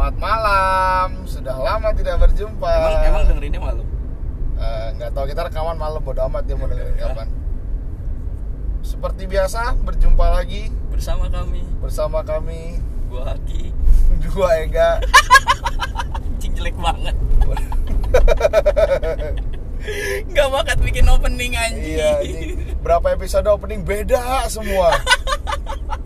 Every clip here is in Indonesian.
Selamat malam, sudah lama tidak berjumpa. Emang emang dengerinnya malam. Eh, nggak tahu kita rekaman malam bodo amat dia mau dengerin kapan. Seperti biasa berjumpa lagi Bersama kami, bersama kami gua Haki. dua Ega. Anjing jelek banget. Gak bakat bikin opening anjing. iya, ini berapa episode opening beda semua.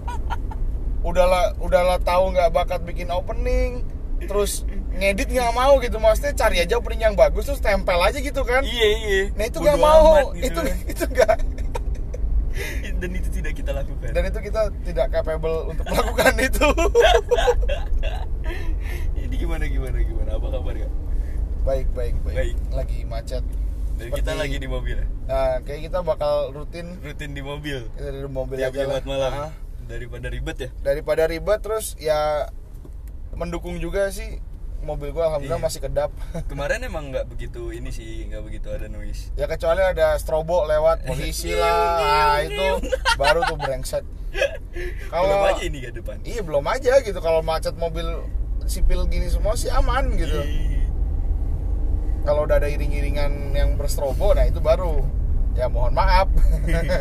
udahlah udahlah tahu nggak bakat bikin opening, terus ngedit nggak mau gitu maksudnya cari aja opening yang bagus terus tempel aja gitu kan. Iya iya. Nah itu nggak mau, gitu itu kan. itu nggak dan itu tidak kita lakukan. dan itu kita tidak capable untuk melakukan itu. Jadi gimana gimana gimana? Apa kabar ya? baik baik baik. Baik. Lagi macet. Dan Seperti- kita lagi di mobil ya. Nah, kayak kita bakal rutin Rutin di mobil. kita di mobil Tiap aja. Jumat malam. Ah, Daripada ribet ya. daripada ribet terus ya mendukung juga sih mobil gua alhamdulillah Iya. masih kedap. Kemarin emang nggak begitu ini sih, nggak begitu ada noise. ya kecuali ada strobo lewat polisi lah. Nah, itu baru tuh brengsek. Belum Kalau aja ini ke depan. iya belum aja gitu kalau macet mobil sipil gini semua sih aman gitu. Iya. Kalau udah ada iring-iringan yang berstrobo nah itu baru ya mohon maaf.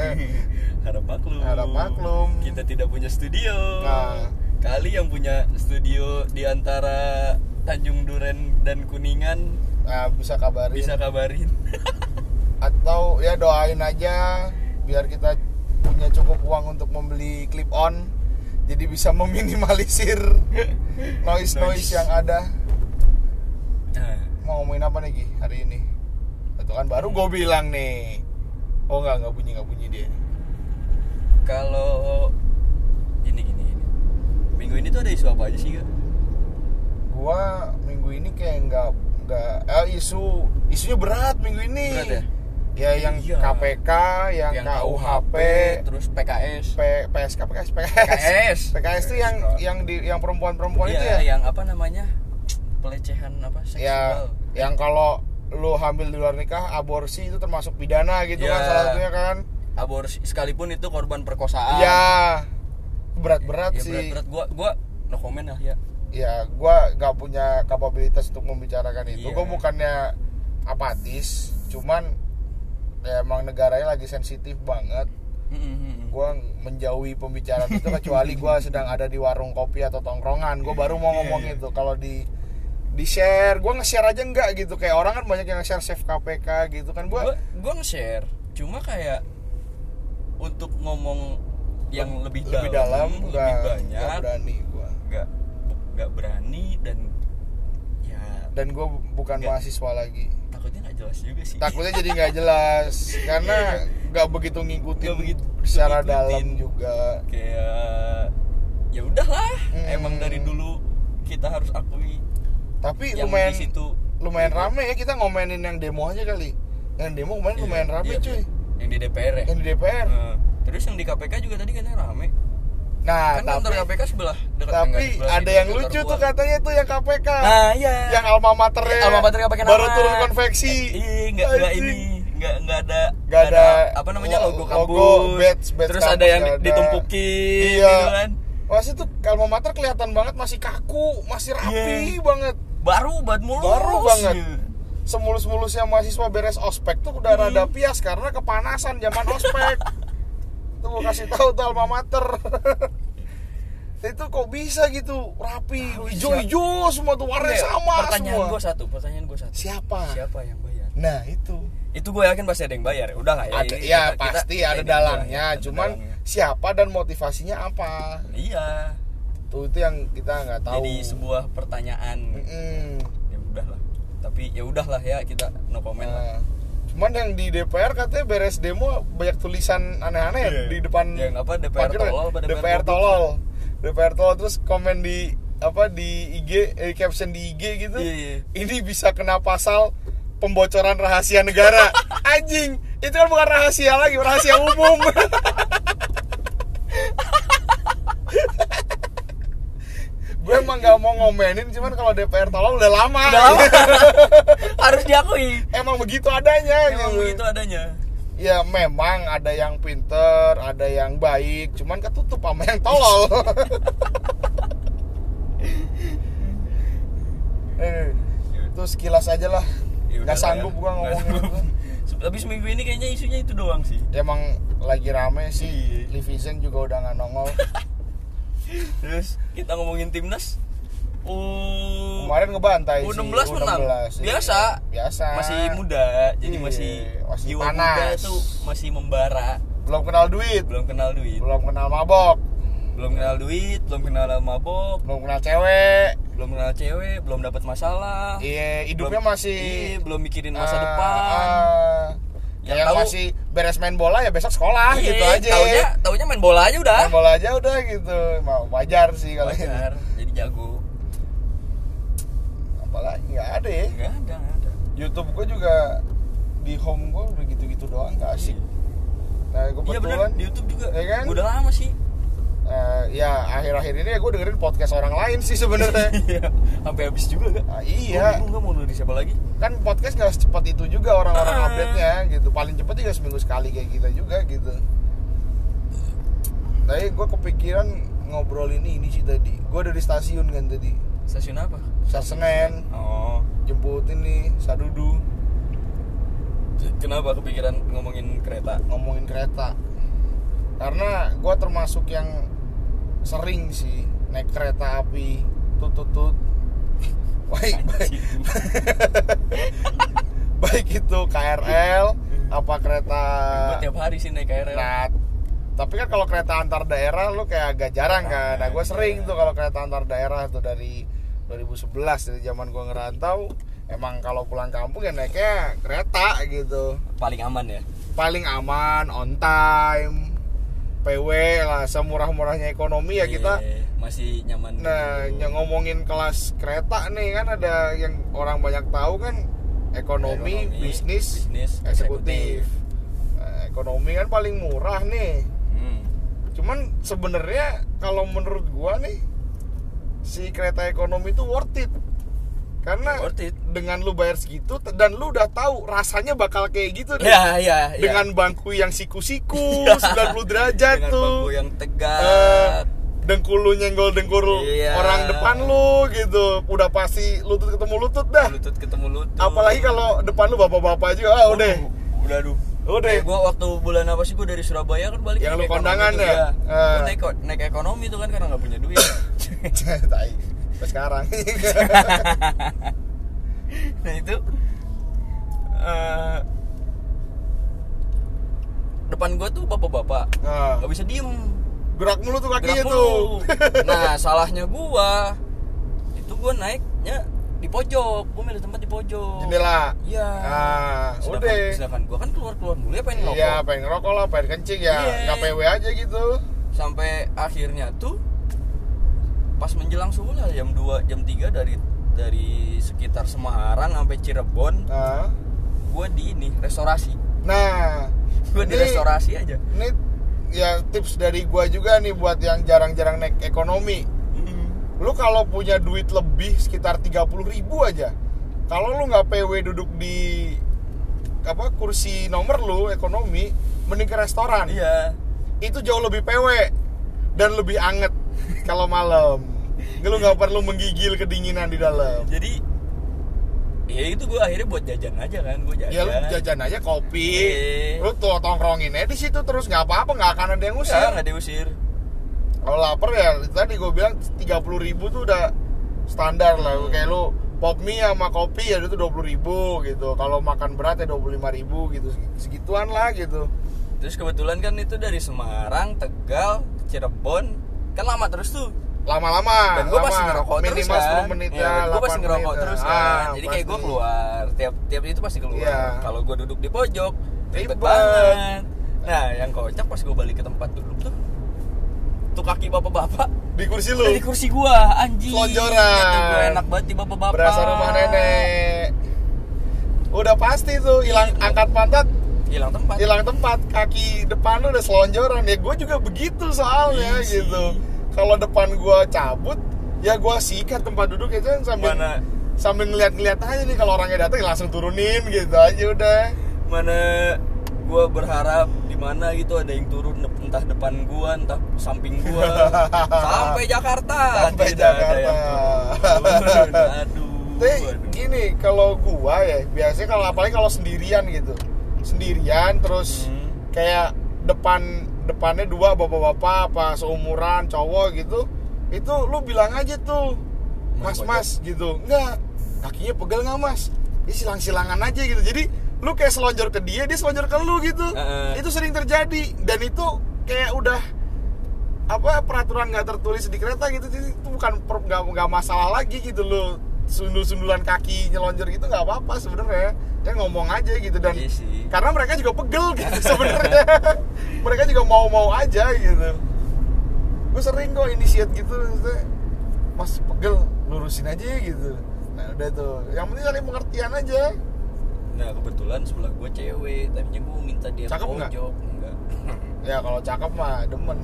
Harap maklum. Harap maklum. Kita tidak punya studio. Nah. Kali yang punya studio di antara Tanjung Duren dan Kuningan nah, bisa kabarin bisa kabarin. atau ya doain aja biar kita punya cukup uang untuk membeli clip on jadi bisa meminimalisir noise noise yang ada Nah, mau ngomongin apa nih Ki hari ini itu kan baru gue bilang nih oh nggak nggak bunyi nggak bunyi dia kalau ini gini gini. Minggu ini tuh ada isu apa aja sih, Kak? gua minggu ini kayak nggak nggak eh, isu isunya berat minggu ini Berat ya? ya yang Iya. KPK yang, KUHP terus PKS. P, PSK PKS PKS PKS. PKS itu yang yang di yang perempuan-perempuan itu Iya, ya yang apa namanya? pelecehan apa seksual. ya yang kalau lu hamil di luar nikah aborsi itu termasuk pidana gitu kan Ya. salah satunya kan Aborsi sekalipun itu korban perkosaan. ya berat-berat Ya, sih berat-berat gua gua no comment lah ya. ya gua gak punya kapabilitas untuk membicarakan itu Iya. gua bukannya apatis cuman ya emang negaranya lagi sensitif banget Mm-mm. gua menjauhi pembicaraan itu kecuali gua sedang ada di warung kopi atau tongkrongan gua baru mau Iya, ngomong iya. itu kalau di di share gua nge-share aja enggak gitu. Kayak orang kan banyak yang nge-share save KPK gitu kan. Gua gua nge-share, cuma kayak untuk ngomong yang lebih, lebih dalam lebih nggak banyak, nggak berani gua. nggak nggak berani dan ya dan gua bukan Nggak. mahasiswa lagi. Takutnya nggak jelas juga sih. takutnya jadi nggak jelas. Karena nggak begitu ngikutin Nggak begitu secara ngikutin. dalam juga. Kayak ya udahlah, Hmm. emang dari dulu kita harus akui tapi yang lumayan di situ lumayan rame ya kita ngomenin yang demo aja kali yang demo kemarin Iya, lumayan rame iya, cuy Yang di DPR ya. yang di DPR Nah, terus yang di KPK juga tadi katanya rame. nah kan tapi KPK sebelah dekat tapi enggak, sebelah ada yang lucu tuh katanya tuh yang KPK Ah iya. yang alma mater Iya, alma mater KPK baru nama. turun konveksi Iya, enggak enggak Anjing. ini, enggak enggak ada Nggak ada apa namanya lo- logo logo, kampus. badge- badge terus ada kampus yang nggak ada. ditumpukin Iya. gitu kan. Masih tuh alma mater kelihatan banget masih kaku, masih rapi Iya. banget. Baru banget mulus. Baru banget. Semulus-mulusnya mahasiswa beres ospek tuh udah Hmm. rada pias karena kepanasan zaman ospek. tuh gua kasih tahu tuh alma mater. itu kok bisa gitu rapi, hijau-hijau semua tuh warnanya sama Pertanyaan semua. gue satu, pertanyaan gue satu. Siapa? Siapa yang bayar? Nah itu. Itu gue yakin pasti ada yang bayar. Udah lah ya. ada ya kita- pasti kita- ada ini dalangnya, ada cuman dalangnya. siapa dan motivasinya apa? Iya. Tuh itu yang kita nggak tahu. Jadi sebuah pertanyaan. Mm-mm. Ya udahlah. Tapi ya udahlah ya kita no comment Nah, lah. cuman yang di DPR katanya beres demo banyak tulisan aneh-aneh ya Iya. di depan Yang apa, DPR pagar. tolol apa DPR DPR tolol DPR tolol terus komen di apa di IG eh, caption di IG gitu Iya, iya. ini bisa kena pasal pembocoran rahasia negara anjing itu kan bukan rahasia lagi rahasia umum gue emang gak mau ngomenin cuman kalau DPR tolol udah lama, Udah lama. Harus diakui. emang begitu adanya Emang gitu. begitu adanya. ya memang ada yang pinter ada yang baik cuman ketutup sama yang tolol sekilas aja lah Ya nggak sanggup ya. gua ngomongin itu Tapi seminggu ini kayaknya isunya itu doang sih. emang lagi rame sih Iya. Livi Zeng juga udah nggak nongol Terus kita ngomongin timnas. Oh, kemarin ngebantai sih U16 menang. iya. Biasa. biasa masih muda, jadi Iya, masih, masih jiwa panas. muda tuh masih membara. belum kenal duit Belum kenal duit, belum kenal mabok belum kenal duit, belum kenal mabok, belum kenal cewek belum kenal cewek, belum dapat masalah. iya hidupnya Belum- masih Iya, belum mikirin masa ah, depan. ah. Yang yang tahu- masih beres main bola ya besok sekolah Iya, gitu aja Taunya, taunya main bola aja udah. main bola aja udah gitu mau wajar sih kalau ini Wajar, jadi jago. apalagi nggak ada ya Enggak ada, nggak ada. YouTube gue juga di home gue udah gitu-gitu doang nggak asik nah Iya kebetulan benar, di YouTube juga. Ya kan? Udah lama sih. Eh, ya akhir-akhir ini ya gue dengerin podcast orang lain sih sebenarnya Iya, sampai habis juga kan? Ah, iya Gue mau nulis siapa lagi? kan podcast nggak secepat itu juga orang-orang Ah. update nya gitu paling cepat juga seminggu sekali kayak kita juga gitu tapi gue kepikiran ngobrol ini ini sih tadi gue dari stasiun kan tadi Stasiun apa? Stasiun Senen Oh, jemputin nih Sadudu kenapa kepikiran ngomongin kereta? ngomongin kereta karena gue termasuk yang sering sih naik kereta api tut tut tut baik. Baik baik itu KRL apa kereta tiap hari sih naik KRL. nah tapi kan kalau kereta antar daerah lu kayak agak jarang kan. Nah gue sering tuh kalau kereta antar daerah tuh dari 2011 dari zaman gue ngerantau emang kalau pulang kampung ya naiknya kereta gitu. Paling aman ya. paling aman on time PW lah semurah-murahnya ekonomi ya kita Iya, masih nyaman. nah dulu. yang ngomongin kelas kereta nih kan ada yang orang banyak tahu kan ekonomi, Ekonomi, bisnis, bisnis, eksekutif Nah, ekonomi kan paling murah nih Hmm. cuman sebenarnya kalau menurut gua nih si kereta ekonomi itu worth it karena dengan lu bayar segitu dan lu udah tahu rasanya bakal kayak gitu deh Ya, ya, ya. dengan bangku yang siku-siku 90 derajat Dengan tuh bangku yang tegak. Eh, dengkul lu nyenggol dengkul Iya. orang depan lu gitu udah pasti lutut ketemu lutut dah lutut ketemu lutut. apalagi kalau depan lu bapak-bapak juga ah udah Udah aduh. Udah. Kayak gua waktu bulan apa sih gua dari Surabaya kan balik Yang lu kondangan tuh, ya? Gua Eh. naik naik ekonomi tuh kan karena nggak punya duit. sampai sekarang. Nah itu eh, depan gua tuh bapak-bapak. Nah, nggak bisa diem. Gerak mulu tuh kakinya gerak tuh. mulu. nah salahnya gua itu gua naiknya di pojok. Gua milih tempat di pojok. Jendela. Iya. Nah sedangkan, udah. sedangkan gua kan keluar keluar dulu ya pengen ngerokok. iya pengen ngerokok lah pengen kencing ya. Iya. nggak PW aja gitu. Sampai akhirnya tuh pas menjelang subuh lah jam 2 jam 3 dari dari sekitar Semarang sampai Cirebon nah, gua di ini restorasi. Nah gua di restorasi aja. ini ya tips dari gua juga nih buat yang jarang-jarang naik ekonomi. Lu kalau punya duit lebih sekitar 30.000 ribu aja. Kalau lu nggak PW duduk di apa kursi nomor lu ekonomi mending ke restoran. Iya. Itu jauh lebih PW dan lebih anget kalau malam lu nggak perlu menggigil kedinginan di dalam. Jadi ya itu gua akhirnya buat jajan aja kan gua jajan ya lu jajan. aja kopi. Iya. lu tuh tongkrongin aja di situ terus nggak apa-apa nggak akan ada yang usir. Enggak, nggak diusir kalau lapar ya tadi gue bilang 30.000 ribu tuh udah standar lah. Hmm. kayak lu pop mie sama kopi ya itu 20.000 ribu gitu. Kalau makan berat ya 25.000 ribu gitu. Segituan lah gitu. Terus kebetulan kan itu dari Semarang Tegal Cirebon. Kan lama terus tuh lama-lama dan gue pasti ngerokok terus minimal kan. 10 menit ya, gue 8 pasti ngerokok menit. terus Ah, kan. Jadi kayak gue pasti. keluar tiap tiap itu pasti keluar. Iya. kalau gue duduk di pojok ribet banget. Nah yang kocak pas gue balik ke tempat duduk tuh tuh kaki bapak-bapak di kursi lu? Di kursi gua anjing. Selonjoran. gue enak banget di bapak-bapak. Berasa rumah nenek. Udah pasti tuh hilang Iya. angkat pantat. Hilang tempat. Hilang tempat kaki depan lu udah selonjoran. Ya gue juga begitu soalnya Iya sih. gitu kalau depan gue cabut ya gue sikat tempat duduk itu kan sambil Mana? sambil ngeliat-ngeliat aja nih kalau orangnya datang ya langsung turunin gitu aja udah mana gua berharap di mana gitu ada yang turun entah depan gua entah samping gua sampai Jakarta Sampai tidak ada Jakarta. yang turun. aduh Tapi aduh. gini gini kalau gua ya biasanya kalau apalagi kalau sendirian gitu sendirian terus Hmm. kayak depan depannya dua bapak-bapak apa seumuran cowok gitu itu lu bilang aja tuh mas Mas gitu. Enggak kakinya pegel nggak mas? Ini silang-silangan aja gitu. Jadi lu kayak selonjor ke dia dia selonjor ke lu gitu. Heeh. itu sering terjadi. Dan itu kayak udah apa peraturan nggak tertulis di kereta gitu. Jadi itu bukan nggak nggak masalah lagi gitu lu sundul-sundulan kaki nyelonjor gitu nggak apa-apa sebenarnya. Ya ngomong aja gitu dan Iya sih. karena mereka juga pegel gitu sebenarnya. Mereka juga mau-mau aja gitu. Gue sering kok inisiat gitu maksudnya, mas pegel lurusin aja gitu. Nah udah tuh. Yang penting saling pengertian aja. Nah kebetulan sebelah gue cewek, tadinya gue minta dia Cakep nggak? enggak. ya kalau cakep mah demen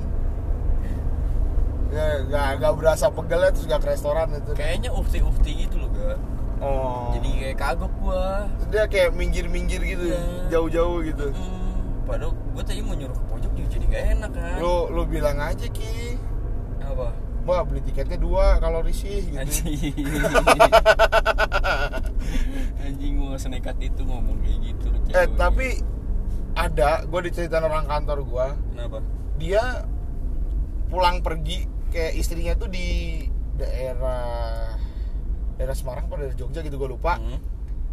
ya gak, gak berasa pegelnya terus gak ke restoran itu Kayaknya ufti-ufti gitu loh gak. oh Jadi kayak kagok gua. dia kayak minggir-minggir gitu Iya. jauh-jauh gitu Hmm, padahal gue tadi mau nyuruh ke pojok juga jadi gak enak kan. lu lu bilang aja ki Apa? Mbak beli tiketnya dua kalau risih gitu Anjing. Anjing gue senekat itu ngomong kayak gitu. ke eh cewek. tapi ada gue diceritain orang kantor gue kenapa? dia pulang pergi kayak istrinya tuh di daerah daerah Semarang apa daerah Jogja gitu gue lupa Hmm.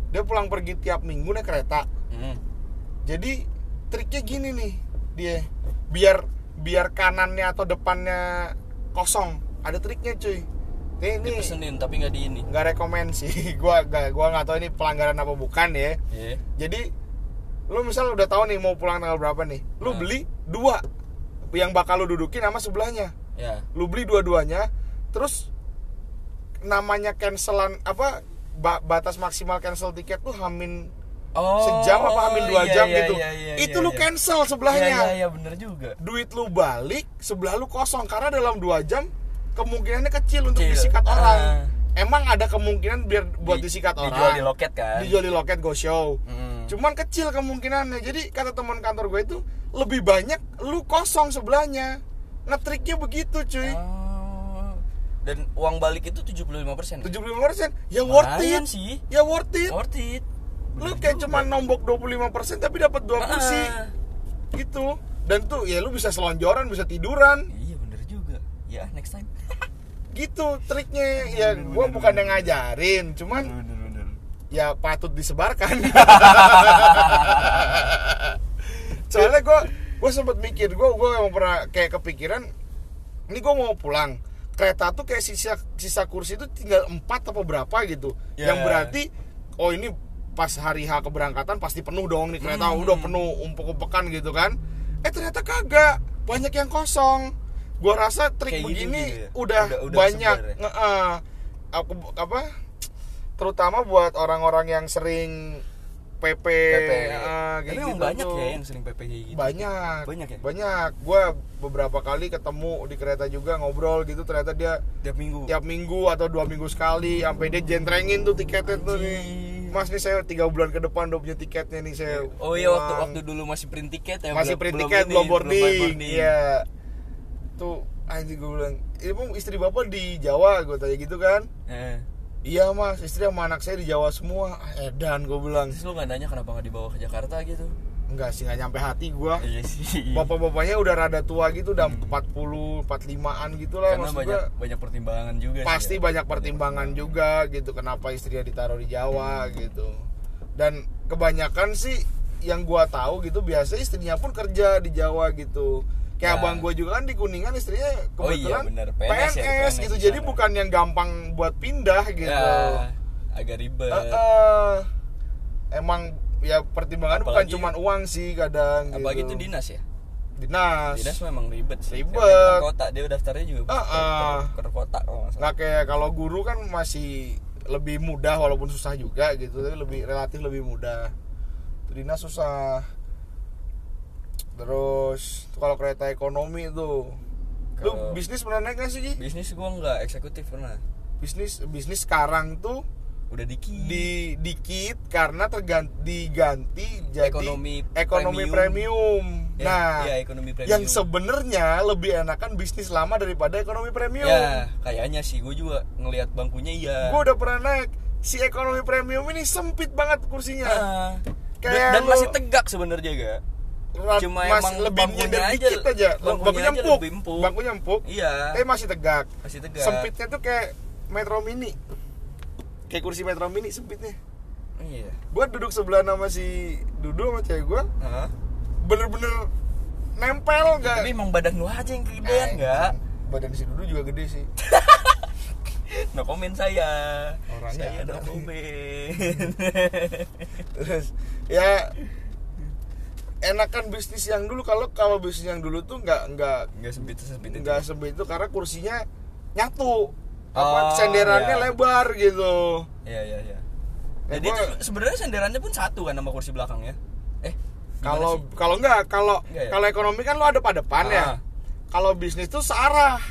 dia pulang pergi tiap minggu naik kereta Hmm. jadi triknya gini nih dia biar biar kanannya atau depannya kosong ada triknya cuy ini ini Dipesenin tapi nggak di ini. nggak rekomen sih gua gak gua nggak tahu ini pelanggaran apa bukan ya Iya. jadi lu misal udah tahu nih mau pulang tanggal berapa nih lu Nah. beli dua yang bakal lu dudukin sama sebelahnya Ya. lu beli dua-duanya terus namanya cancelan apa ba- batas maksimal cancel tiket tuh hamin Oh. sejam apa hamin dua iya, jam iya, gitu iya, iya, itu iya, lu iya. cancel Iya, sebelahnya iya, iya, bener juga. duit lu balik sebelah lu kosong karena dalam dua jam kemungkinannya kecil untuk Kecil. disikat Ah. orang emang ada kemungkinan biar buat Di- disikat orang Dijual di loket kan. dijual di loket go show Hmm. cuman kecil kemungkinannya jadi kata teman kantor gue itu lebih banyak lu kosong sebelahnya ngetriknya begitu cuy Oh. Dan uang balik itu 75%. 75% ya worth it sih. ya worth it Worth it. lu kayak cuma nombok 25% tapi dapat dua Ah. kursi gitu dan tuh ya lu bisa selonjoran bisa tiduran Iya bener juga. Ya next time. gitu triknya ya Bener, gue bener, bukan bener. yang ngajarin cuman Bener bener. ya patut disebarkan soalnya gue gue sempet mikir gue gue emang pernah kayak kepikiran ini gue mau pulang kereta tuh kayak sisa sisa kursi itu tinggal empat apa berapa gitu Ya. yang berarti oh ini pas hari H keberangkatan pasti penuh dong nih kereta Hmm. udah penuh umpuk-umpekan gitu kan eh ternyata kagak banyak yang kosong gue rasa trik Kayak gitu begini gitu ya? udah, Udah- udah banyak ya? Aku apa terutama buat orang-orang yang sering PP, PP. ah, kayak gitu banyak tuh. ya yang sering PP kayak gitu. banyak Banyak ya? banyak gue beberapa kali ketemu di kereta juga ngobrol gitu ternyata dia Tiap minggu. tiap minggu atau dua minggu sekali sampai dia jentrengin tuh tiketnya tuh nih mas nih saya tiga bulan ke depan udah punya tiketnya nih saya Oh iya waktu pulang." waktu dulu masih print tiket ya. masih print belum tiket belum boarding iya tuh anjing gue bilang emang istri bapak di Jawa gue tanya gitu kan Eh. Iya mas istri sama anak saya di Jawa semua edan gue bilang Terus lu nggak nanya kenapa nggak dibawa ke Jakarta gitu? enggak sih nggak nyampe hati gue Iya sih. bapak-bapaknya udah rada tua gitu udah 40 45an gitu lah Karena banyak gua banyak pertimbangan juga. sih pasti ya. banyak pertimbangan juga gitu kenapa istrinya ditaruh di Jawa gitu dan kebanyakan sih yang gua tahu gitu biasa istrinya pun kerja di Jawa gitu kayak Nah. abang gua juga kan di kuningan istrinya Oh iya, kebetulan bener. PNS, PNS ya, PNS gitu di jadi sana. bukan yang gampang buat pindah gitu Ya, agak ribet. Eh, eh, emang ya pertimbangan bukan Apalagi- cuman uang sih kadang Apalagi gitu. itu dinas ya. dinas Dinas memang ribet sih. Ribet. Karena kota dia daftarnya juga Ah, ah. ke kota kalau nggak nggak kayak kalau guru kan masih lebih mudah walaupun susah juga gitu tapi lebih relatif lebih mudah Tuh dinas susah terus kalau kereta ekonomi tuh lu bisnis pernah naik nggak sih Gi? Bisnis gua nggak eksekutif pernah. bisnis bisnis sekarang tuh Udah dikit. di dikit karena terganti diganti jadi Ekonomi ekonomi premium. premium. Ya, nah ya, ekonomi premium. yang sebenarnya lebih enakan bisnis lama daripada ekonomi premium Ya, kayaknya sih gue juga ngelihat bangkunya iya. gue udah pernah naik si ekonomi premium ini sempit banget kursinya Ah. Kayak dan lu- masih tegak sebenarnya gak cuma mas emang lebih nyender aja- dikit aja. Bangkunya empuk. bangkunya empuk. Iya. Tapi masih tegak. Masih tegak. Sempitnya tuh kayak metro mini. Kayak kursi metro mini sempitnya. Iya. Gua duduk sebelah sama si Dudu sama cewek gua. Hah? bener-bener nempel gak tapi emang badan lu aja yang kegedean nggak? badan si Dudu juga gede sih. No komen saya. Orangnya saya ada. no komen terus ya enakan bisnis yang dulu. Kalau kalau bisnis yang dulu tuh nggak nggak nggak sempit sempit itu nggak sebet itu karena kursinya nyatu. Oh, apa senderannya iya. lebar gitu. Iya iya iya. Ya, jadi gua- sebenarnya senderannya pun satu kan sama kursi belakangnya eh kalau kalau nggak kalau ya? kalau ekonomi kan lo ada pada depan ya. Ah. kalau bisnis tuh searah.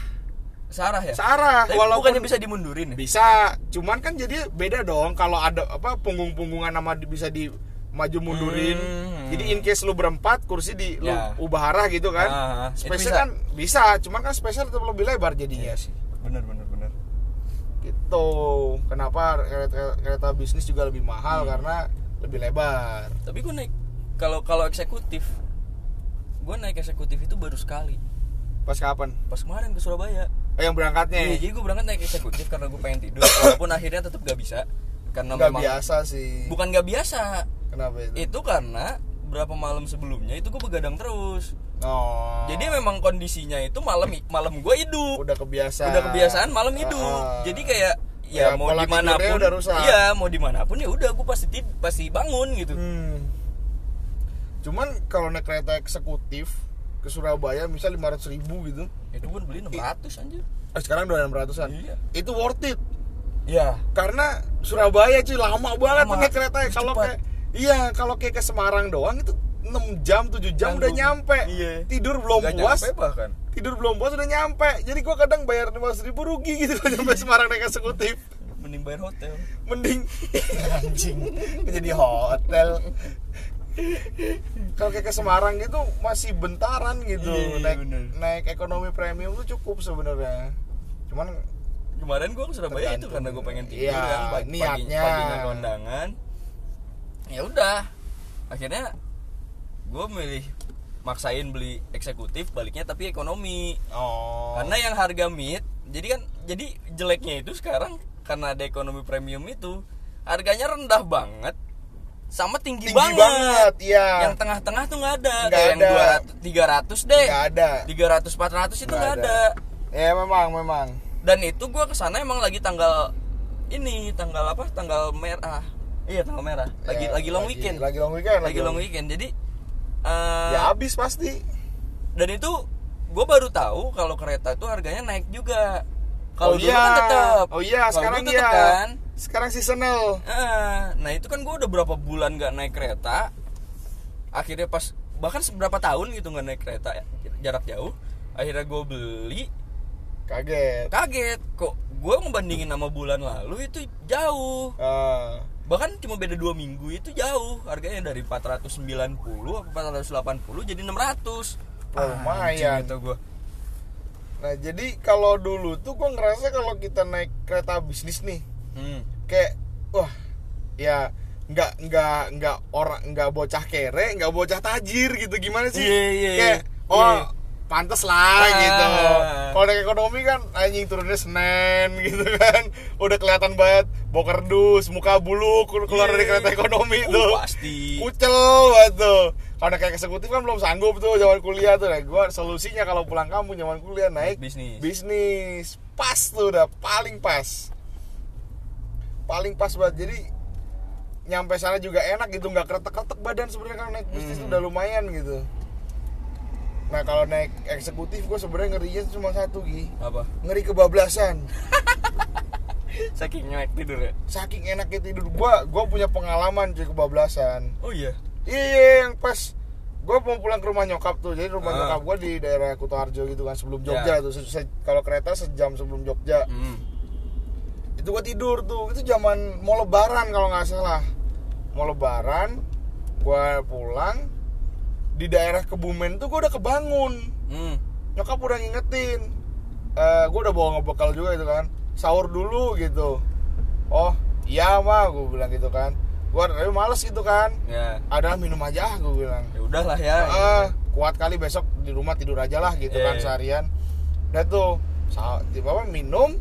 Searah ya? Searah Tapi walaupun bukannya bisa dimundurin ya? bisa cuman kan jadi beda dong kalau ada apa punggung-punggungan nama bisa di maju mundurin. Hmm. jadi in case lu berempat kursi di lu Ya. ubah arah gitu kan. Ah, itu spesial bisa. kan bisa cuman kan spesial tetap lebih lebar jadinya. Iya sih. Bener bener bener. Gitu. Kenapa kereta, kereta bisnis juga lebih mahal? Hmm. karena lebih lebar. Tapi gue naik kalau kalau eksekutif gue naik eksekutif itu baru sekali. Pas kapan? Pas kemarin ke Surabaya. Oh, yang berangkatnya Iya, jadi gue berangkat naik eksekutif karena gue pengen tidur. Walaupun akhirnya tetap gak bisa. Karena nggak memang biasa sih. Bukan gak biasa kenapa itu? Itu karena berapa malam sebelumnya itu gue begadang terus. Oh. Jadi memang kondisinya itu malam malam gue hidup. Udah kebiasaan. Udah kebiasaan malam hidup. Ah. jadi kayak Ya, ya, mau di mana pun udah rusak. iya mau di mana pun ya udah gue pasti pasti bangun gitu. Hmm. Cuman kalau naik kereta eksekutif ke Surabaya misal 500 ribu gitu. Itu gue beli 600 anjir. Eh, Sekarang udah 600an Iya. Itu worth it. Iya. Karena Surabaya cuy lama banget naik kereta ya. Kalau kayak Iya kalau kayak ke Semarang doang itu 6 jam 7 jam udah Tanggung. nyampe. Iya. Tidur belum Nggak puas. nyampe bahkan. Tidur belum puas udah nyampe. Jadi gua kadang bayar 500 ribu rugi gitu kalau nyampe Semarang naik eksekutif. Mending bayar hotel. Mending. Anjing. Jadi hotel. Kalau kayak ke Semarang gitu masih bentaran gitu. Iya, iya, naik bener. naik ekonomi premium tuh cukup sebenarnya. Cuman kemarin gue ke Surabaya itu karena gue pengen tidur Iya, kan pagi, niatnya. pagi, paginya kondangan ya udah. Akhirnya gue milih maksain beli eksekutif baliknya tapi ekonomi. Oh. Karena yang harga mid jadi kan jadi jeleknya itu sekarang karena ada ekonomi premium itu harganya rendah banget sama tinggi, tinggi banget. ya yang tengah-tengah tuh nggak ada. Nggak kayak yang ada. 200 300 deh. Nggak ada. 300 400 itu nggak ada. ya memang memang. Dan itu gua ke sana emang lagi tanggal ini tanggal apa? Tanggal merah iya tanggal merah. Lagi Ya, lagi long weekend. lagi long weekend lagi long weekend. Jadi eh, ya habis pasti. dan itu gue baru tahu kalau kereta itu harganya naik juga. Kalau oh dulu iya. kan tetap. Oh iya sekarang iya. kan. Sekarang seasonal. Eh, nah itu kan gue udah berapa bulan nggak naik kereta. Akhirnya pas bahkan seberapa tahun gitu nggak naik kereta jarak jauh. Akhirnya gue beli. Kaget. Kaget. Kok gue ngebandingin sama bulan lalu itu jauh. Ah. Bahkan cuma beda dua minggu itu jauh harganya dari 490 apa 480 jadi 600 Oh, lumayan. gitu gue Nah jadi kalau dulu tuh gue ngerasa kalau kita naik kereta bisnis nih hmm. kayak wah ya nggak nggak nggak orang nggak bocah kere nggak bocah tajir gitu gimana sih Iya, iya, kayak iya. oh Iya. Pantes lah Ah. gitu kalau naik ekonomi kan anjing turunnya senen gitu kan. Udah kelihatan banget bau kerdus muka bulu keluar dari Iya. kereta ekonomi Uh, tuh. pasti. Kucel banget tuh. Kalau naik kayak eksekutif kan belum sanggup tuh zaman kuliah tuh. Nah gua solusinya kalau pulang kampung zaman kuliah naik bisnis. bisnis. Pas tuh udah paling pas. Paling pas banget. Jadi nyampe sana juga enak gitu nggak kretek-kretek badan sebenarnya kalau naik bisnis Hmm. udah lumayan gitu nah kalau naik eksekutif gue sebenarnya ngerinya cuma satu gi apa ngeri kebablasan saking nyelek tidur ya saking enaknya tidur gua gua punya pengalaman cuy kebablasan oh iya Iya, yang pas gue mau pulang ke rumah nyokap tuh. Jadi rumah Ah. nyokap gue di daerah Kutoarjo gitu kan sebelum Ya. Jogja tuh. Se- se- kalau kereta sejam sebelum Jogja. hmm. Itu gue tidur tuh. Itu zaman mau lebaran kalau nggak salah. Mau lebaran, gue pulang di daerah Kebumen tuh gue udah kebangun. Hmm. Nyokap udah ngingetin. Eh gue udah bawa ngebekal juga gitu kan. Sahur dulu gitu. Oh, iya mah gue bilang gitu kan gue tapi males gitu kan ya ada minum aja ah gue bilang ya udahlah ya "Ah, kuat kali besok di rumah tidur aja lah gitu kan Iya. seharian udah tuh sa- tiba apa minum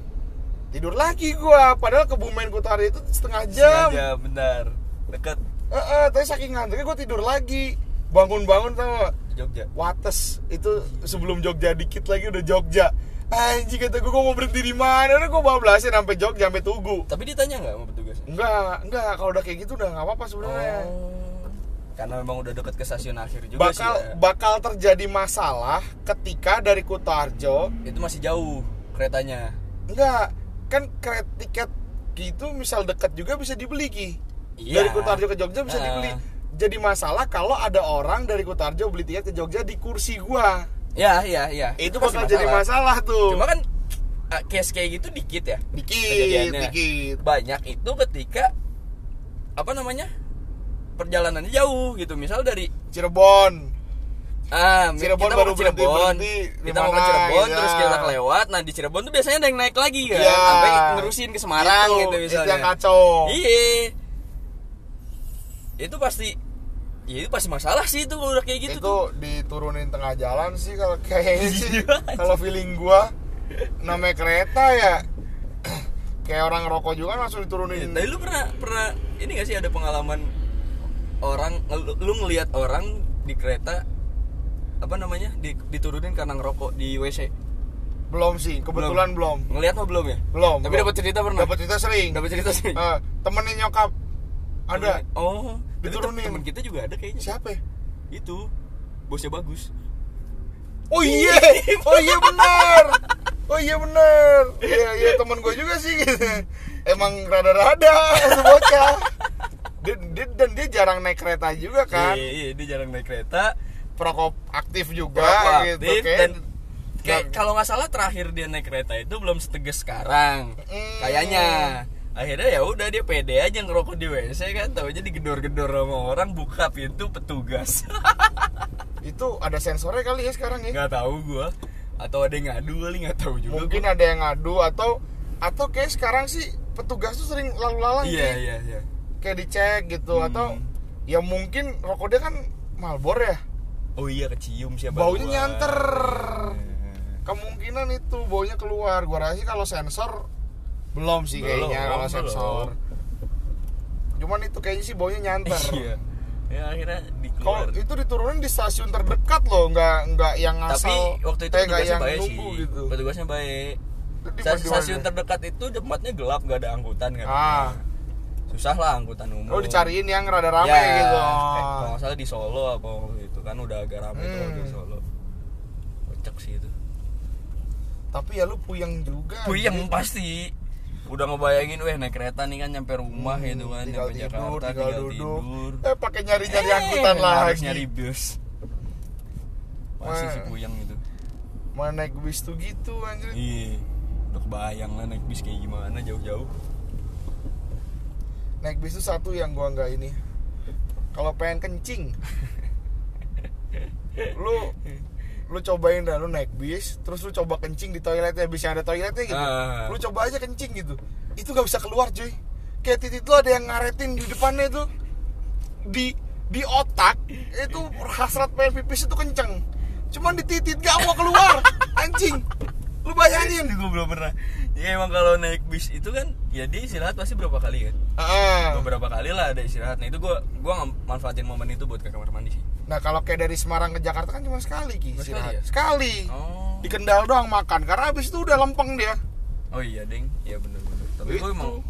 tidur lagi gua padahal ke Bumen Kutari itu setengah jam Sengaja, benar deket Eh, eh, tapi saking ngantuknya gue tidur lagi bangun-bangun tau gak? Jogja. Wates. Itu sebelum Jogja dikit lagi udah Jogja. Anjing kata gue mau berhenti di mana? Udah gue bablasin sampai Jogja sampai Tugu. Tapi ditanya nggak sama petugas? Enggak enggak kalau udah kayak gitu udah nggak apa-apa sebenarnya. Oh, karena memang udah deket ke stasiun akhir juga bakal sih ya. bakal terjadi masalah ketika dari Kutarjo itu masih jauh keretanya. Enggak kan kret tiket gitu misal dekat juga bisa dibeli ki. Iya. dari Kutarjo ke Jogja bisa Ah. dibeli jadi masalah kalau ada orang dari Kutarjo beli tiket ke Jogja di kursi gua. Ya ya ya. Itu pasti bakal jadi masalah. tuh. Cuma kan uh, case kayak gitu dikit ya dikit dikit. Banyak itu ketika apa namanya perjalanannya jauh gitu. Misal dari Cirebon. Ah Cirebon kita baru mau ke Cirebon. berhenti-berhenti di kita mau ke Cirebon gitu. terus kita kelewat nah di Cirebon tuh biasanya ada yang naik lagi kan? Iya. sampai ngerusin ke Semarang Itu, gitu itu misalnya yang kacau. Iya. Itu pasti ya itu pasti masalah sih itu kalau udah kayak gitu itu tuh. diturunin tengah jalan sih kalau kayaknya sih. Iya. kalau feeling gua namanya kereta ya kayak orang rokok juga kan langsung Ya, diturunin tapi lu pernah pernah ini gak sih ada pengalaman orang lu, lu ngelihat orang di kereta apa namanya di, diturunin karena ngerokok di WC belum sih kebetulan belum. Ngelihat mah belum ya? Belum tapi belum. dapat cerita pernah? Dapat cerita sering. Dapat cerita sih Eh, temennya nyokap. Ada. Oh Diturunin. teman kita juga ada kayaknya. Siapa ya? itu. Bosnya bagus. Oh iya. Oh iya benar. Oh iya benar. Iya iya teman gue juga sih. Gitu emang rada-rada bocah. Dia, dia- dan dia jarang naik kereta juga kan? Iya, iya dia jarang naik kereta. Perokok aktif juga Perokok gitu aktif, kayak dan kayak dan- kalau nggak salah terakhir dia naik kereta itu belum setegas sekarang. Hmm. kayaknya akhirnya ya udah dia pede aja ngerokok di WC kan tahu aja digedor-gedor sama orang buka pintu petugas. Itu ada sensornya kali ya sekarang ya? Nggak tahu gua. Atau ada yang ngadu kali nggak tahu juga mungkin ada yang ngadu atau atau kayak sekarang sih petugas tuh sering lalu lalang iya iya iya. kayak dicek gitu Hmm. atau ya mungkin rokok dia kan Marlboro ya? Oh iya kecium siapa baunya gua. nyanter. Iya. kemungkinan itu baunya keluar. Gua rasa sih kalau sensor belum sih Belum, kayaknya kalau belum. sensor. Cuman itu kayaknya sih baunya nyanter iya. Ya akhirnya kalau dikeluar itu diturunin di stasiun terdekat loh nggak nggak yang tapi asal waktu itu eh, nggak petugasnya baik sih. gitu. Petugasnya baik. Itu stasiun terdekat itu tempatnya gelap gak ada angkutan kan. Ah. Susah lah angkutan umum. Oh dicariin yang rada rame ya, gitu. Kayak kalau nggak salah di Solo apa gitu kan udah agak rame tuh Hmm. di Solo. Kocak sih itu. Tapi ya lu puyeng juga puyeng anjing. pasti udah ngebayangin weh naik kereta nih kan nyampe rumah Hmm, gitu kan tinggal nyampe tidur, Jakarta tinggal tinggal, duduk. tidur. Eh pakai nyari nyari Eh, angkutan harus lagi. nyari bus masih sih puyeng gitu mana naik bis tuh gitu anjir. Iya udah kebayang lah naik bis kayak gimana jauh-jauh. Naik bis tuh satu yang gua nggak ini. Kalau pengen kencing. Lu lu cobain dah lu naik bis terus lu coba kencing di toiletnya bis yang ada toiletnya gitu. Ah. lu coba aja kencing gitu. Itu gak bisa keluar cuy. Kayak titik lu ada yang ngaretin di depannya itu di di otak itu hasrat pengen pipis itu kenceng. Cuman di titit gak mau keluar anjing. Lu bayangin. Gue belum pernah ya emang kalau naik bis itu kan ya dia istirahat pasti berapa kali kan Ah. beberapa kali lah ada istirahat nah itu gue gue manfaatin momen itu buat ke kamar mandi sih Nah kalau kayak dari Semarang ke Jakarta kan cuma sekali Ki Cuma sekali istirahat. ya? Sekali. oh Di Kendal doang makan karena habis itu udah lempeng dia. oh iya deng iya bener-bener tapi Itu. gue emang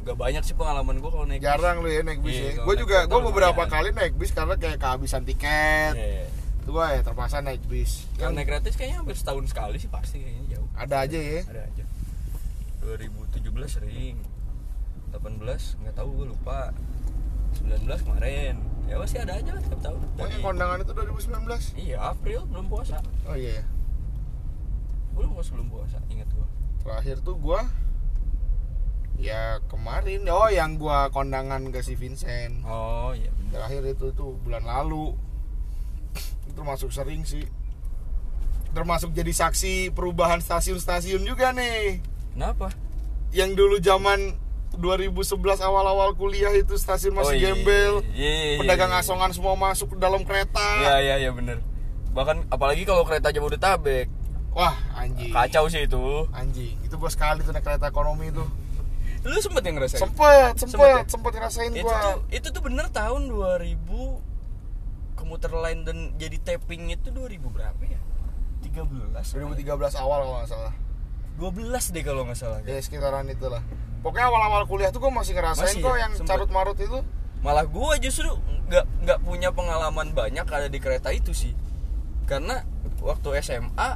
gak banyak sih pengalaman gue kalau naik bis. Jarang lu ya naik bis Iya, ya. Gue juga gue beberapa lumayan. kali naik bis karena kayak kehabisan tiket. Iya. Itu gue ya terpaksa naik bis. Kalau Yang naik gratis kayaknya hampir setahun sekali sih pasti kayaknya jauh ada aja ya. ada aja 2017 sering. 18 nggak tahu gue lupa. 19 kemarin. Ya pasti ada aja lah tiap tahun. Pokoknya Dari- kondangan itu 2019. iya April belum puasa. Oh iya. ya. belum puasa belum puasa ingat gue Terakhir tuh gue ya kemarin. Oh yang gua kondangan ke si Vincent. Oh iya bener. terakhir itu tuh bulan lalu. Itu termasuk sering sih. Termasuk jadi saksi perubahan stasiun-stasiun juga nih kenapa? Yang dulu zaman 2011 awal-awal kuliah itu stasiun Oh, masih iya. gembel Iya, iya, iya, pedagang iya. asongan semua masuk ke dalam kereta. Iya iya iya bener. Bahkan apalagi kalau kereta Jabodetabek. Wah anjing. Kacau sih itu. Anjing itu gua sekali tuh naik kereta ekonomi itu. Lu sempet yang ngerasain? sempet Sempet sempet ya? sempet ngerasain itu gua. tuh itu tuh bener tahun 2000 komuter lain dan jadi tapping itu 2000 berapa ya? 13 2013 awal kalau nggak salah 12 deh kalau nggak salah. Ya sekitaran itulah. Pokoknya awal-awal kuliah tuh gue masih ngerasain Masih kok ya? yang Sempet. carut marut itu. Malah gua justru nggak nggak punya pengalaman banyak ada di kereta itu sih. Karena waktu SMA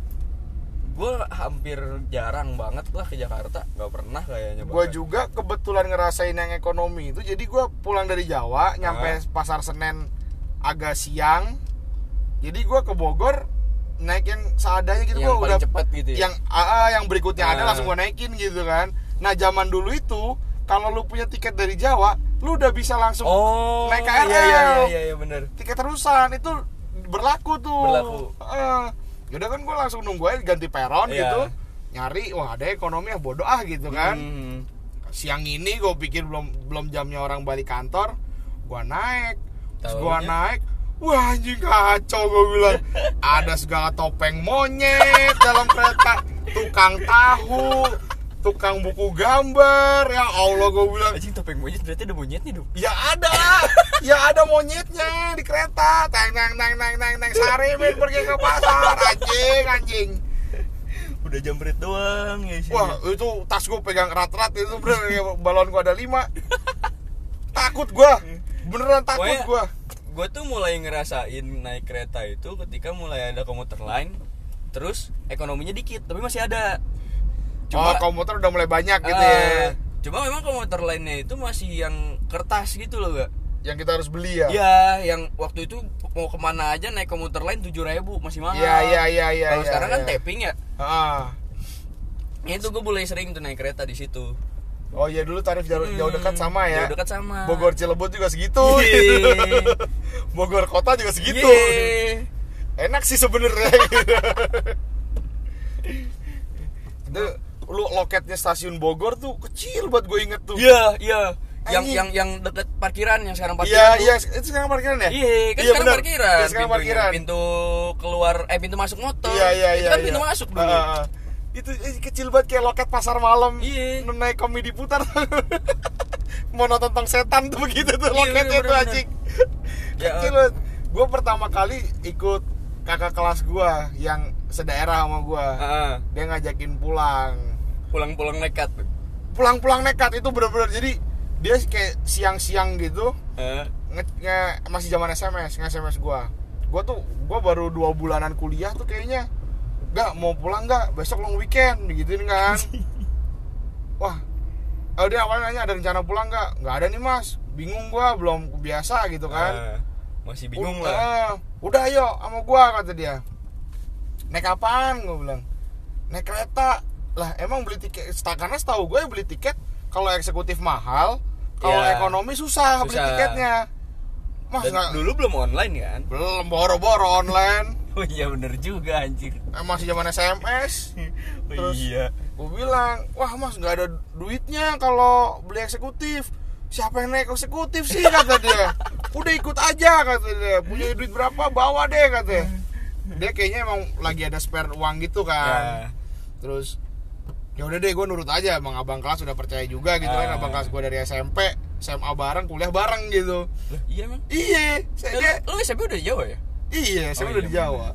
gua hampir jarang banget lah ke Jakarta. Nggak pernah kayaknya gue juga kebetulan ngerasain yang ekonomi itu. Jadi gue pulang dari Jawa nyampe Ah. pasar Senen agak siang. Jadi gue ke Bogor naik yang seadanya gitu yang gua udah cepat gitu ya yang AA yang berikutnya ada Ah. langsung gue naikin gitu kan nah zaman dulu itu kalau lu punya tiket dari Jawa lu udah bisa langsung oh naik iya KRL iya iya iya, iya bener tiket terusan itu berlaku tuh Berlaku. Eh, yaudah kan gue langsung nunggu aja ganti peron Iya. gitu nyari wah ada ekonomi ya bodoh ah gitu kan Hmm. siang ini gue pikir belum belum jamnya orang balik kantor gue naik terus gue Taunya? naik wah anjing kacau gue bilang. Ada segala topeng monyet dalam kereta. Tukang tahu tukang buku gambar. Ya Allah gue bilang. Anjing topeng monyet berarti ada monyetnya dong Ya ada, ya ada monyetnya di kereta. Teng teng teng teng teng teng. Sarimin pergi ke pasar, anjing anjing. udah jambret doang ya sih. Wah itu tas gue pegang erat-erat itu bener balon gue ada lima. Takut gue, beneran takut gue. Gue tuh mulai ngerasain naik kereta itu ketika mulai ada komuter lain terus ekonominya dikit tapi masih ada Oh komputer udah mulai banyak gitu Ah, ya. cuma memang komuter lainnya itu masih yang kertas gitu loh gak Yang kita harus beli ya. Iya, yang waktu itu mau ke mana aja naik komuter lain tujuh ribu masih mahal. Iya iya iya iya. Kalau iya, sekarang kan iya. tapping ya. Ah. Itu gue mulai sering tuh naik kereta di situ. Oh iya dulu tarif jauh, jauh Hmm, dekat sama ya. Jauh dekat sama. Bogor Cilebut juga segitu. Yeay. Bogor kota juga segitu. Yeay. enak sih sebenarnya itu lu loketnya stasiun Bogor tuh kecil buat gue inget tuh Iya, iya. Yang Anjing. yang yang deket parkiran yang sekarang iya parkiran. tuh. iya itu sekarang parkiran ya Iya, kan Iya, sekarang benar. parkiran. Iya, sekarang pintunya. parkiran Pintu keluar eh pintu masuk motor. iya iya Itu iya kan iya. pintu masuk dulu. Ah, ah. Itu eh, kecil banget kayak loket pasar malam. Iya. naik komedi putar. Mau nonton tentang setan tuh begitu tuh Iya, loketnya iya, tuh anjing. Ya, kecil banget. Gue pertama kali ikut kakak kelas gue yang sedaerah sama gue Heeh. dia ngajakin pulang. Pulang-pulang nekat. pulang-pulang nekat itu bener-bener. Jadi dia kayak siang-siang gitu Heeh. nge, nge- masih zaman SMS nge SMS gua. Gua tuh gua baru dua bulanan kuliah tuh kayaknya nggak mau pulang nggak? Besok long weekend digituin kan. Wah oh, dia awalnya nanya ada rencana pulang nggak? Nggak ada nih mas. Bingung gua belum biasa gitu kan. Ah, masih bingung udah, lah. udah ayo sama gua kata dia. Naik apaan? gua bilang. Naik kereta. Lah emang beli tiket? Karena setahu gue beli tiket kalau eksekutif mahal kalau Iya. ekonomi susah, beli Susah. tiketnya. Mas Dan nggak dulu belum online kan? belum boro-boro online Oh iya bener juga anjir. Eh, masih zaman SMS Oh Terus- iya. gue bilang wah mas nggak ada duitnya kalau beli eksekutif siapa yang naik eksekutif sih kata dia udah ikut aja kata dia punya duit berapa bawa deh katanya dia kayaknya emang lagi ada spare uang gitu kan Ya. terus ya udah deh gue nurut aja emang abang kelas udah percaya juga gitu kan Ah. abang kelas gue dari SMP SMA bareng kuliah bareng gitu iya emang. iya saya dia Lu, lu SMP udah Jawa ya? Iya saya Oh, udah iya, di Jawa.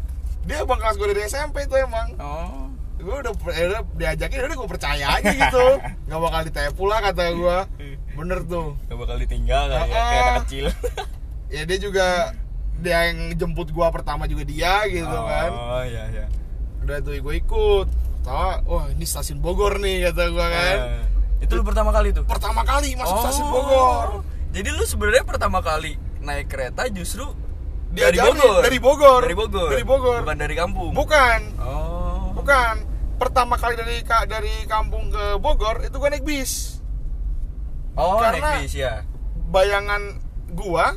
Dia abang kelas gue dari SMP itu emang. Oh. gue udah, ya udah diajakin udah gue percaya aja gitu. Nggak bakal ditepu lah kata gue bener tuh. Gak bakal ditinggal kali ya, kayak anak kecil. ya dia juga dia yang jemput gue pertama juga dia gitu kan. Oh iya iya. udah tuh gue ikut. Tawa wah ini stasiun Bogor nih kata gue kan. Eh, itu lu pertama kali tuh? pertama kali masuk Oh. stasiun Bogor. Jadi lu sebenarnya pertama kali naik kereta justru Diajarin, dari Bogor. dari Bogor. Dari Bogor. Dari Bogor. Bukan dari kampung. bukan Oh. bukan pertama kali dari dari kampung ke Bogor itu gue naik bis Oh, Karena- naik bis ya. bayangan gua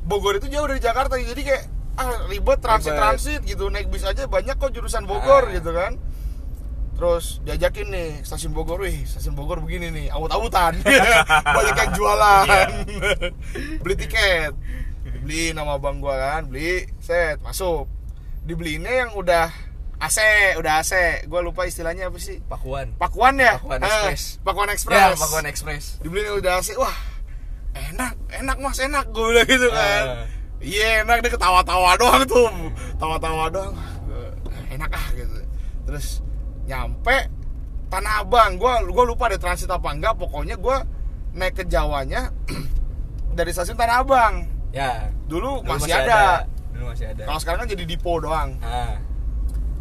Bogor itu jauh dari Jakarta jadi kayak ah ribet transit transit gitu naik bis aja banyak kok jurusan Bogor Ah. gitu kan terus diajakin nih stasiun Bogor wih stasiun Bogor begini nih awut-awutan banyak yang jualan beli tiket beli nama bang gua kan beli set masuk. Dibeliinnya yang udah AC udah AC gua lupa istilahnya apa sih? Pakuan. Pakuan ya? Pakuan Eh, Express. Pakuan Ya, Express. Pakuan Express. dibeliin udah AC wah enak enak mas enak gue bilang gitu kan. Ah. iya enak dia ketawa-tawa doang tuh. Tawa-tawa doang. Eh, enak ah gitu. Terus nyampe Tanah Abang. Gua gua lupa deh transit apa enggak. Pokoknya gua naik ke Jawanya dari stasiun Tanah Abang Ya. dulu, Dulu masih, ada, Dulu masih ada. kalau sekarang kan jadi Dipo doang Ah.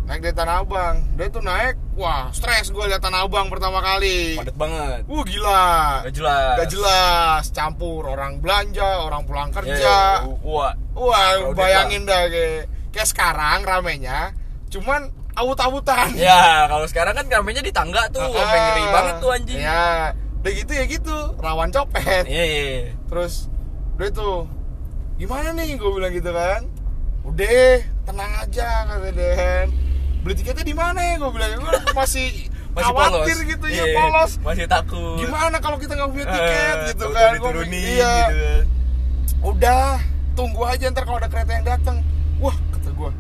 naik dari Tanah Abang dia tuh naik wah stres gue lihat Tanah Abang pertama kali Padat banget. Wah gila Gak jelas. Gak jelas, campur orang belanja, orang pulang Ya, kerja. ya, Wah. Wah, bayangin dah kayak kayak sekarang ramenya, cuman awut-awutan. Ya, kalau sekarang kan ramenya di tangga tuh, sampai ngeri banget tuh anjing. Ya, udah gitu ya gitu, rawan copet. Iya, iya. Terus udah tuh, gimana nih gue bilang gitu kan? Udah, tenang aja kata Den. Beli tiketnya di mana ya? Gue bilang gue masih, Masih khawatir polos. gitu ya Iya, polos. Masih takut. Gimana kalau kita nggak punya tiket Eh, gitu kan? Mikir, iya. gitu udah tunggu aja ntar kalau ada kereta yang datang wah kata gua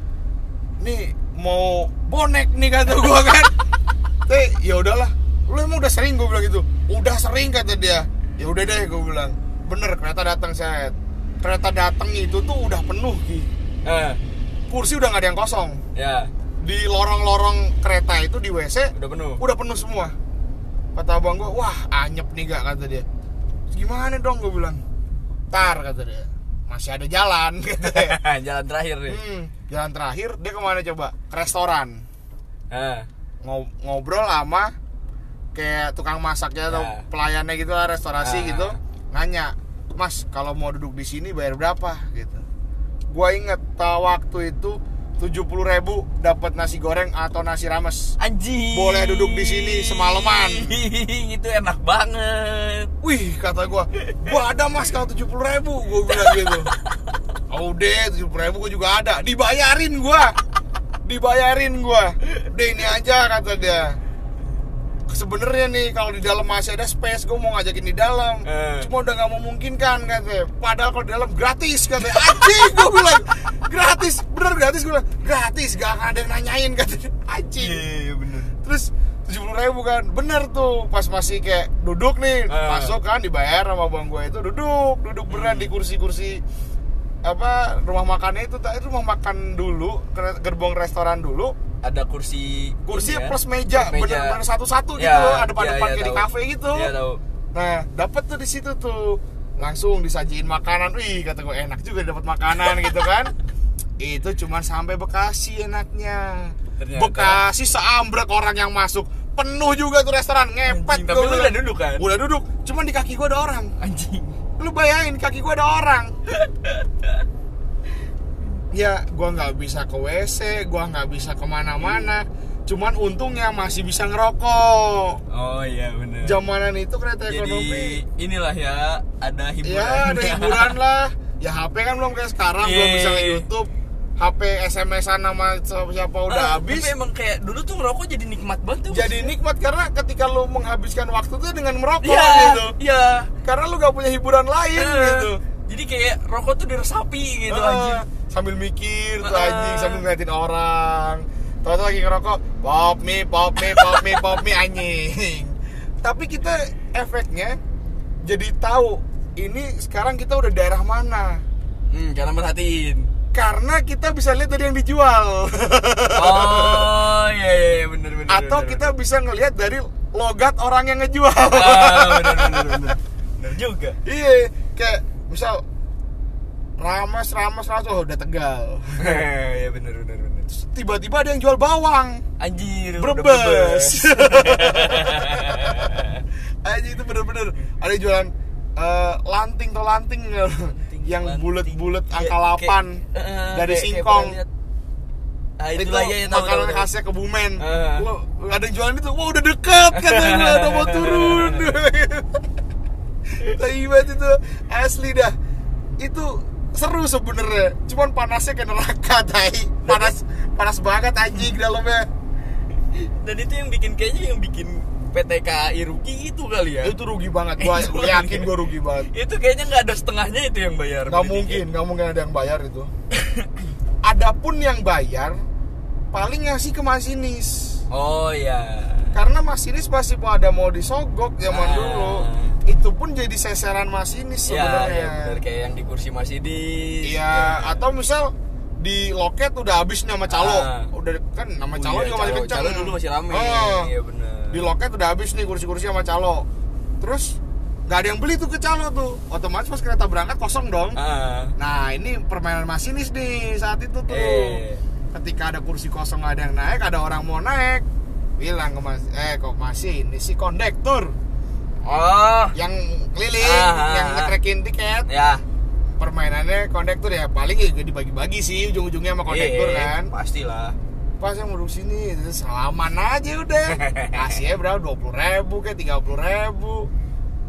nih mau bonek nih kata gua kan teh ya udahlah lu emang udah sering gua bilang gitu udah sering kata dia ya udah deh gua bilang bener kereta datang set kereta datang itu tuh udah penuh ki. Eh, kursi udah nggak ada yang kosong. Ya, di lorong-lorong kereta itu di WC udah penuh. udah penuh semua. Kata abang gua wah anyep nih gak kata dia. "Terus gimana dong? gua bilang. Tar kata dia. Masih ada jalan kata dia. Jalan terakhir nih. hmm, jalan terakhir dia ke mana coba? Ke restoran. Ngo- ngobrol sama kayak tukang masaknya atau Ya. pelayannya gitu lah restorasi Ah. gitu. Nanya mas kalau mau duduk di sini bayar berapa gitu gua inget waktu itu 70.000 ribu dapat nasi goreng atau nasi rames anjing. Boleh duduk di sini semalaman. Itu enak banget. Wih kata gua, gua ada mas kalau tujuh puluh ribu, gua bilang gitu. Oh deh tujuh puluh ribu gua juga ada, dibayarin gua, dibayarin gua. Deh ini aja kata dia. Sebenarnya nih kalau di dalam masih ada space, gua mau ngajakin di dalam. Eh. Cuma udah nggak memungkinkan katanya. Padahal kalau di dalam gratis katanya. Anjing gua bilang gratis, bener gratis gua bilang gratis, gak akan ada yang nanyain katanya. Anjing Iya, bener. terus tujuh puluh ribu kan bener tuh pas masih kayak duduk nih Eh. masuk kan dibayar sama bang gue itu duduk duduk beneran di kursi-kursi apa rumah makannya itu itu rumah makan dulu gerbong restoran dulu. Ada kursi kursi ya, plus meja plus bener-bener satu-satu Ya, gitu ada pada ya, ya, kayak di kafe gitu. Iya, tahu. nah dapet tuh di situ tuh. Langsung disajiin makanan. Wih kata gue enak juga dapat makanan gitu kan. Itu cuman sampai Bekasi enaknya. Ternyata. Bekasi seambrek orang yang masuk. Penuh juga tuh restoran ngepet Anjing, tapi gua lu udah duduk kan? udah duduk cuman di kaki gue ada orang. Anjing. Lu bayangin kaki gue ada orang ya gua nggak bisa ke WC gua nggak bisa ke mana-mana cuman untungnya masih bisa ngerokok Oh iya bener. zamanan itu kereta Jadi ekonomi inilah ya ada hiburan. ya ada hiburan lah ya HP kan belum kayak sekarang belum Iya. bisa nge YouTube HP SMS-an sama siapa udah Ah, habis Tapi emang kayak dulu tuh ngerokok jadi nikmat banget tuh. jadi nikmat karena ketika lu menghabiskan waktu tuh dengan merokok Iya, gitu iya. karena lu gak punya hiburan lain Eh, gitu Jadi kayak rokok tuh diresapi gitu Ah, anjing. sambil mikir tuh Ah. anjing sambil ngeliatin orang Tahu lagi ngerokok pop mie pop mie pop mie pop mie anjing tapi kita efeknya jadi tahu ini sekarang kita udah daerah mana Hmm, karena merhatiin. Karena kita bisa lihat dari yang dijual Oh, iya iya iya, bener bener. atau bener, kita bisa ngelihat dari logat orang yang ngejual bener. Ah, bener bener bener. Bener juga. iya kayak misal ramas ramas ramas oh udah tegal Iya bener bener bener. tiba-tiba ada yang jual bawang Anjir, Brebes. Aja itu bener-bener ada yang jualan eh, lanting atau lanting, yang bulat-bulat angka kayak- 8 eh, dari kayak- kayak singkong. pernah lihat. Ah, itu itulah ya tahu, makanan tahu, khasnya Kebumen. Eh. Wah, ada yang jualan itu, wah udah deket katanya, udah mau turun. Tapi banget itu asli dah. Itu seru sebenarnya, cuman panasnya kayak neraka tai. Panas panas banget anjing dalamnya. dan itu yang bikin kayaknya yang bikin PT KAI rugi itu kali ya? Itu rugi banget. Gua Itu gua yakin gua rugi banget. Itu kayaknya nggak ada setengahnya itu yang bayar nggak mungkin nggak mungkin ada yang bayar itu. Adapun yang bayar paling ngasih ke masinis. Oh ya karena masinis pasti pada mau disogok zaman Ah. dulu. Itu pun jadi seseran masinis ya, sebenarnya. ya bener. Kayak yang di kursi Mercedes Iya, atau misal di loket udah habis nama calo. Ah. Udah kan nama Oh calo iya, juga masih kencang. calo dulu masih rame Oh, iya bener Di loket udah habis nih kursi-kursi sama calo. Terus nggak ada yang beli tuh ke calo tuh. Otomatis pas kereta berangkat kosong dong. ah Nah, ini permainan masinis nih saat itu tuh. Eh. Ketika ada kursi kosong nggak ada yang naik, ada orang mau naik, bilang ke mas, eh kok masih ini si kondektur oh yang keliling, Ah, ah, yang ah. ngekrekin tiket. ya permainannya kondektur ya. Paling ya dibagi-bagi sih ujung-ujungnya sama kondektur Iya, kan. pastilah. Pas yang duduk sini terus salaman aja udah. Kasihnya berapa? dua puluh ribu kayak tiga puluh ribu.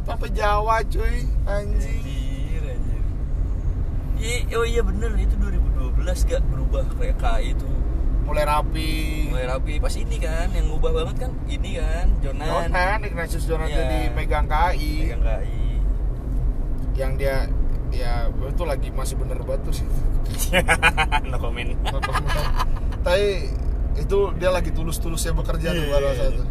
Sampai Jawa cuy anjing. Anjir, anjir. Iya, oh iya bener itu 2012 gak berubah kayak KAI itu mulai rapi. Mulai rapi. Pas ini kan yang ngubah banget kan ini kan Jonan. Jonan Ignatius Jonan Iya. jadi megang KI Pegang KAI yang dia ya itu lagi masih bener batu sih. No comment. Tapi itu dia lagi tulus-tulusnya bekerja tuh Iya, pada saat itu.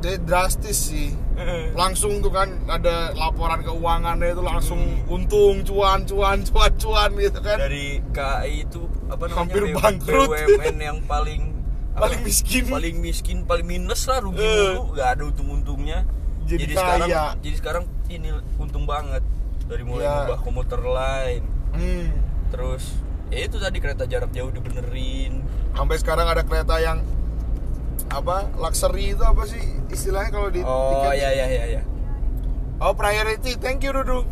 Dia drastis sih. Langsung tuh kan ada laporan keuangannya itu langsung untung cuan cuan cuan cuan gitu kan. Dari KAI itu apa namanya Hampir bangkrut. BUMN yang paling Paling miskin. paling miskin paling minus lah rugi Eh. mulu. Gak ada untung-untungnya. Jadi sekarang kaya. jadi sekarang ini untung banget dari mulai Ya. ngubah komuter lain. Hmm. terus ya itu tadi kereta jarak jauh dibenerin. Sampai sekarang ada kereta yang apa luxury itu apa sih istilahnya kalau di oh tiket? ya ya ya ya oh priority. Thank you Dudu.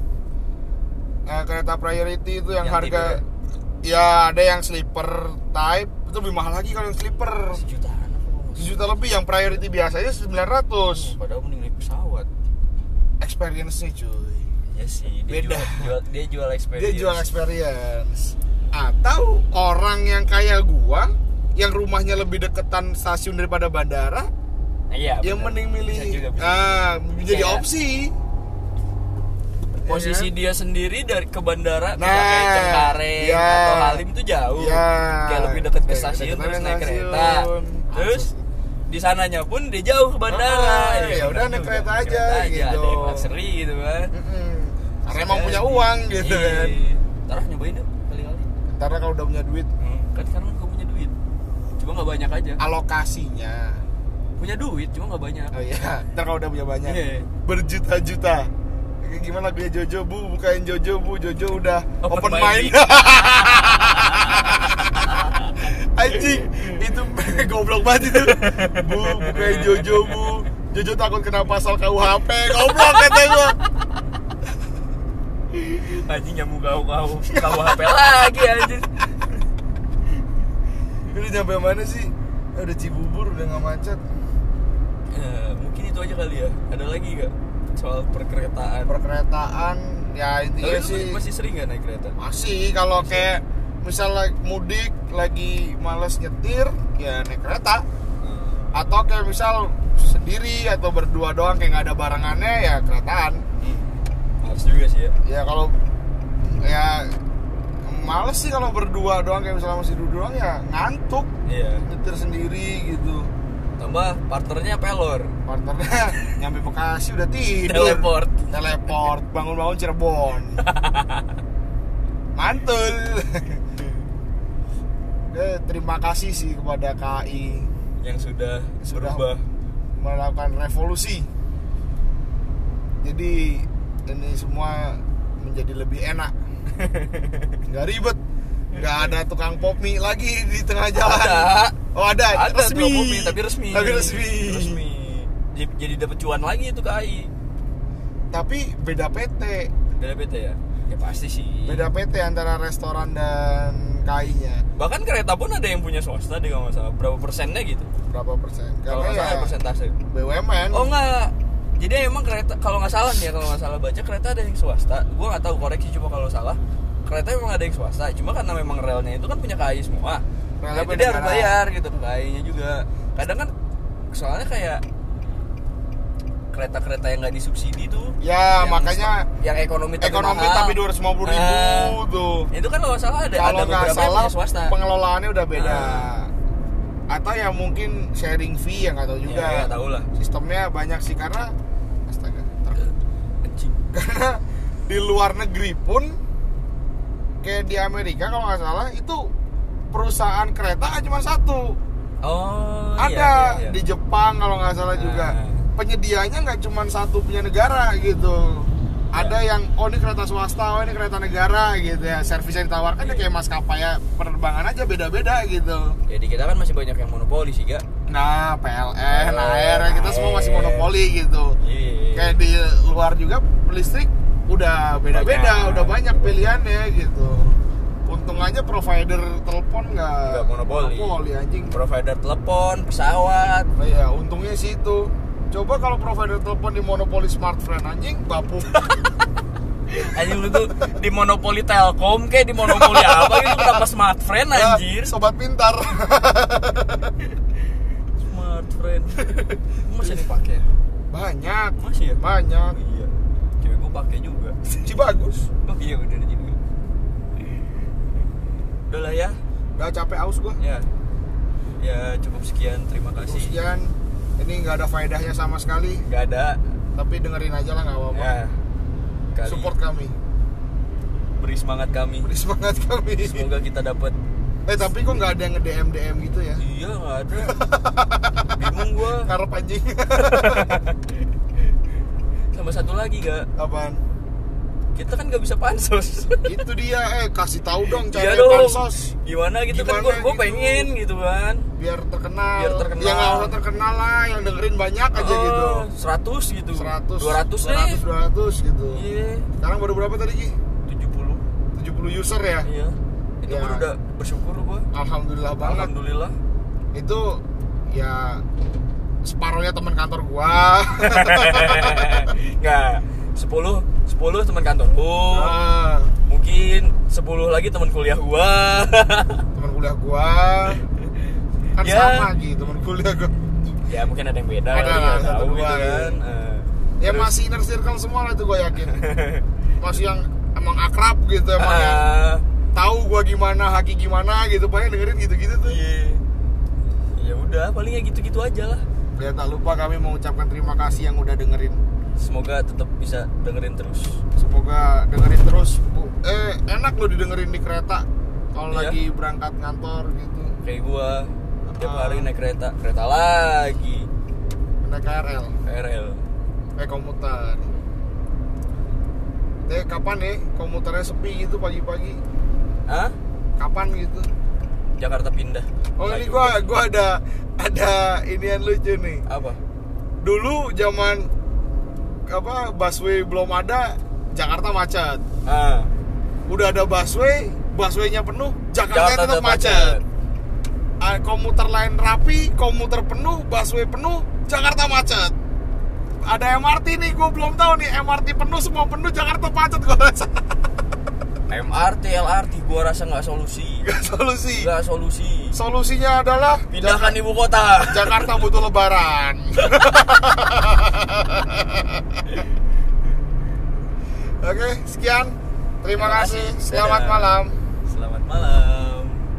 Nah, kereta priority itu yang, Yang harga tidur ya? Ada yang sleeper type. Itu lebih mahal lagi kalau yang sleeper. Sejutaan apa kalau nggak juta lebih. Yang priority biasanya 900 salah. padahal mending naik pesawat. Experience-nya cuy ya sih dia Beda. jual, jual dia jual experience dia jual experience atau orang yang kayak gua yang rumahnya lebih deketan stasiun daripada bandara iya yang bener. mending milih Bisa juga, bisa. ah menjadi Kayak- opsi posisi Ya kan? dia sendiri dari ke bandara Nah, nah, kayak Cengkareng ya. atau Halim itu jauh Ya. kayak lebih dekat ke stasiun terus naik kereta terus di sananya pun dia jauh ke bandara Ah, ya udah naik kereta aja, Kereta gitu. ada yang luxury gitu kan Mm-mm. Karena emang punya uang gitu Iya. kan. Ntar nyobain deh kali-kali karena kalau udah punya duit. Hmm, kan sekarang gue punya duit. Cuma nggak banyak aja. Alokasinya. Punya duit cuma nggak banyak. Oh iya ntar kalau udah punya banyak. Iya. berjuta-juta. Gimana lagunya Jojo bu? Bukain Jojo bu. Jojo udah open, Open mind, mind. anjing itu goblok banget itu. Bu bukain Jojo bu. Jojo takut kena pasal KUHP goblok kata gua anjing nyamuk kau kau kau HP lagi anjing. Udah nyampe mana sih? Eh, udah Cibubur udah nggak macet. Ya, mungkin itu aja kali ya. Ada lagi gak soal perkeretaan? Perkeretaan ya intinya lu sih masih sering gak naik kereta? masih kalau kayak misalnya mudik lagi males nyetir ya naik kereta. Atau kayak misal sendiri atau berdua doang kayak nggak ada barangannya ya keretaan. Harus juga sih ya. Ya kalau ya males sih kalau berdua doang kayak misalnya masih duduk doang ya ngantuk. Iya. Nyetir sendiri gitu. Tambah partnernya pelor. Partnernya nyampe Bekasi udah tidur. Teleport. Teleport bangun-bangun Cirebon. Mantul. Eh, terima kasih sih kepada KAI Yang sudah, Sudah. berubah. melakukan revolusi. Jadi ini semua menjadi lebih enak nggak ribet. Nggak ada tukang pop mie lagi di tengah jalan. Ada oh ada, Ada resmi. tuh kopi, tapi resmi. Tapi resmi. Resmi. Jadi, jadi dapet cuan lagi itu KAI tapi beda PT Beda PT ya? Ya pasti sih. Beda PT antara restoran dan KAI nya Bahkan kereta pun ada yang punya swasta deh kalau nggak salah. Berapa persennya gitu? Berapa persen? Kalau nggak salah ya persentase. BUMN Oh enggak. Jadi emang kereta kalau nggak salah nih ya kalau nggak salah baca kereta ada yang swasta. Gua nggak tahu koreksi cuma kalau salah. Kereta memang ada yang swasta. Cuma karena memang relnya itu kan punya KAI semua. Nah, Relnya dia harus bayar gitu kayaknya juga kadang kan soalnya kayak kereta-kereta yang nggak disubsidi tuh Ya, yang makanya yang ekonomi tapi ekonomi mahal. tapi 250 ribu Nah, tuh. itu kan kalau salah ada Kalau ada nggak salah swasta pengelolaannya udah beda. Ah. Atau ya mungkin sharing fee yang nggak tahu juga. ya, nggak tahu lah Sistemnya banyak sih karena. Karena di luar negeri pun kayak di Amerika kalau nggak salah itu perusahaan kereta cuma satu oh ada iya, iya, iya. di Jepang kalau nggak salah juga Ah. penyedianya nggak cuma satu punya negara gitu ada yang oh ini kereta swasta oh ini kereta negara gitu ya. Servis yang ditawarkan ya kayak maskapai ya penerbangan aja beda-beda gitu. Ya di kita kan masih banyak yang monopoli sih gak nah PLN Oh, AR kita semua masih monopoli gitu. Iya. Kayak di luar juga listrik udah beda-beda udah banyak pilihannya gitu. Untung aja provider telepon nggak monopoli. monopoli anjing. Provider telepon pesawat. Oh iya, untungnya sih itu. Coba kalau provider telepon di monopoli smartphone anjing, bapuk. anjing lu tuh di monopoli telkom kayak di monopoli apa gitu kenapa smartphone Ya, anjir sobat pintar. smartphone masih ada yang pakai ya? Banyak, masih ya banyak. iya cewek gue pakai juga Si bagus. oh iya bener juga udah lah ya Udah capek aus gua. ya ya cukup sekian terima kasih Sekian. Ini nggak ada faedahnya sama sekali, nggak ada tapi dengerin aja lah nggak apa-apa. ya kali Support kami, beri semangat kami beri semangat kami. semoga kita dapat Eh tapi kok nggak ada yang nge DM DM gitu ya? iya nggak ada bingung gua Karep anjing. sama satu lagi gak Apaan? Kita kan nggak bisa pansos. Itu dia, eh kasih tahu dong Iya cara dong. pansos. Gimana gitu kan? Gimana gue gue gitu? pengen gitu kan. Biar terkenal. Biar terkenal. Ya nggak usah terkenal. lah, yang dengerin banyak aja Oh, gitu. 100 gitu. 100 200 deh. 200 200 gitu. Iya. Sekarang baru berapa tadi Ki? 70 70 user ya? Iya. Itu Ya. baru udah bersyukur gue alhamdulillah banget. Alhamdulillah. Itu ya separuhnya teman kantor gua. Nggak 10 10 teman kantorku nah, mungkin 10 lagi teman kuliah gua. Teman kuliah gua. Kan Ya. sama gitu teman kuliah gua. Ya mungkin ada yang beda Ada lah, satu tahu dua, gitu iya. kan. Eh, ya terus- masih inner circle semua lah itu gua yakin. Masih yang emang akrab gitu emang yang Ah, tahu gua gimana haki gimana gitu. Paling dengerin gitu-gitu tuh. Iya. Ya udah palingnya gitu-gitu aja lah. Ya tak lupa kami mengucapkan terima kasih yang udah dengerin semoga tetap bisa dengerin terus Semoga dengerin terus. Bu. Eh, enak lo didengerin di kereta kalau Iya. lagi berangkat kantor gitu. kayak gua tiap Ah. hari naik kereta kereta lagi Naik KRL, KRL naik komuter. Eh, kapan nih komuternya sepi gitu pagi-pagi? Hah? Kapan gitu? Jakarta pindah Oh, ini Lagi. gua gua ada ada inian lucu nih. apa Dulu zaman apa busway belum ada, Jakarta macet. ah Udah ada busway, busway-nya penuh, Jakarta, Jakarta tetap tetap macet. Ah, komuter lain rapi, komuter penuh, busway penuh, Jakarta macet. Ada MRT nih, gue belum tahu nih MRT penuh semua penuh, Jakarta macet gue rasa. MRT LRT gua rasa nggak solusi Gak solusi. nggak solusi Solusinya adalah pindahkan ibu kota Jakarta butuh lebaran. Oke, sekian. Terima, Terima kasih. kasih. Selamat malam. selamat malam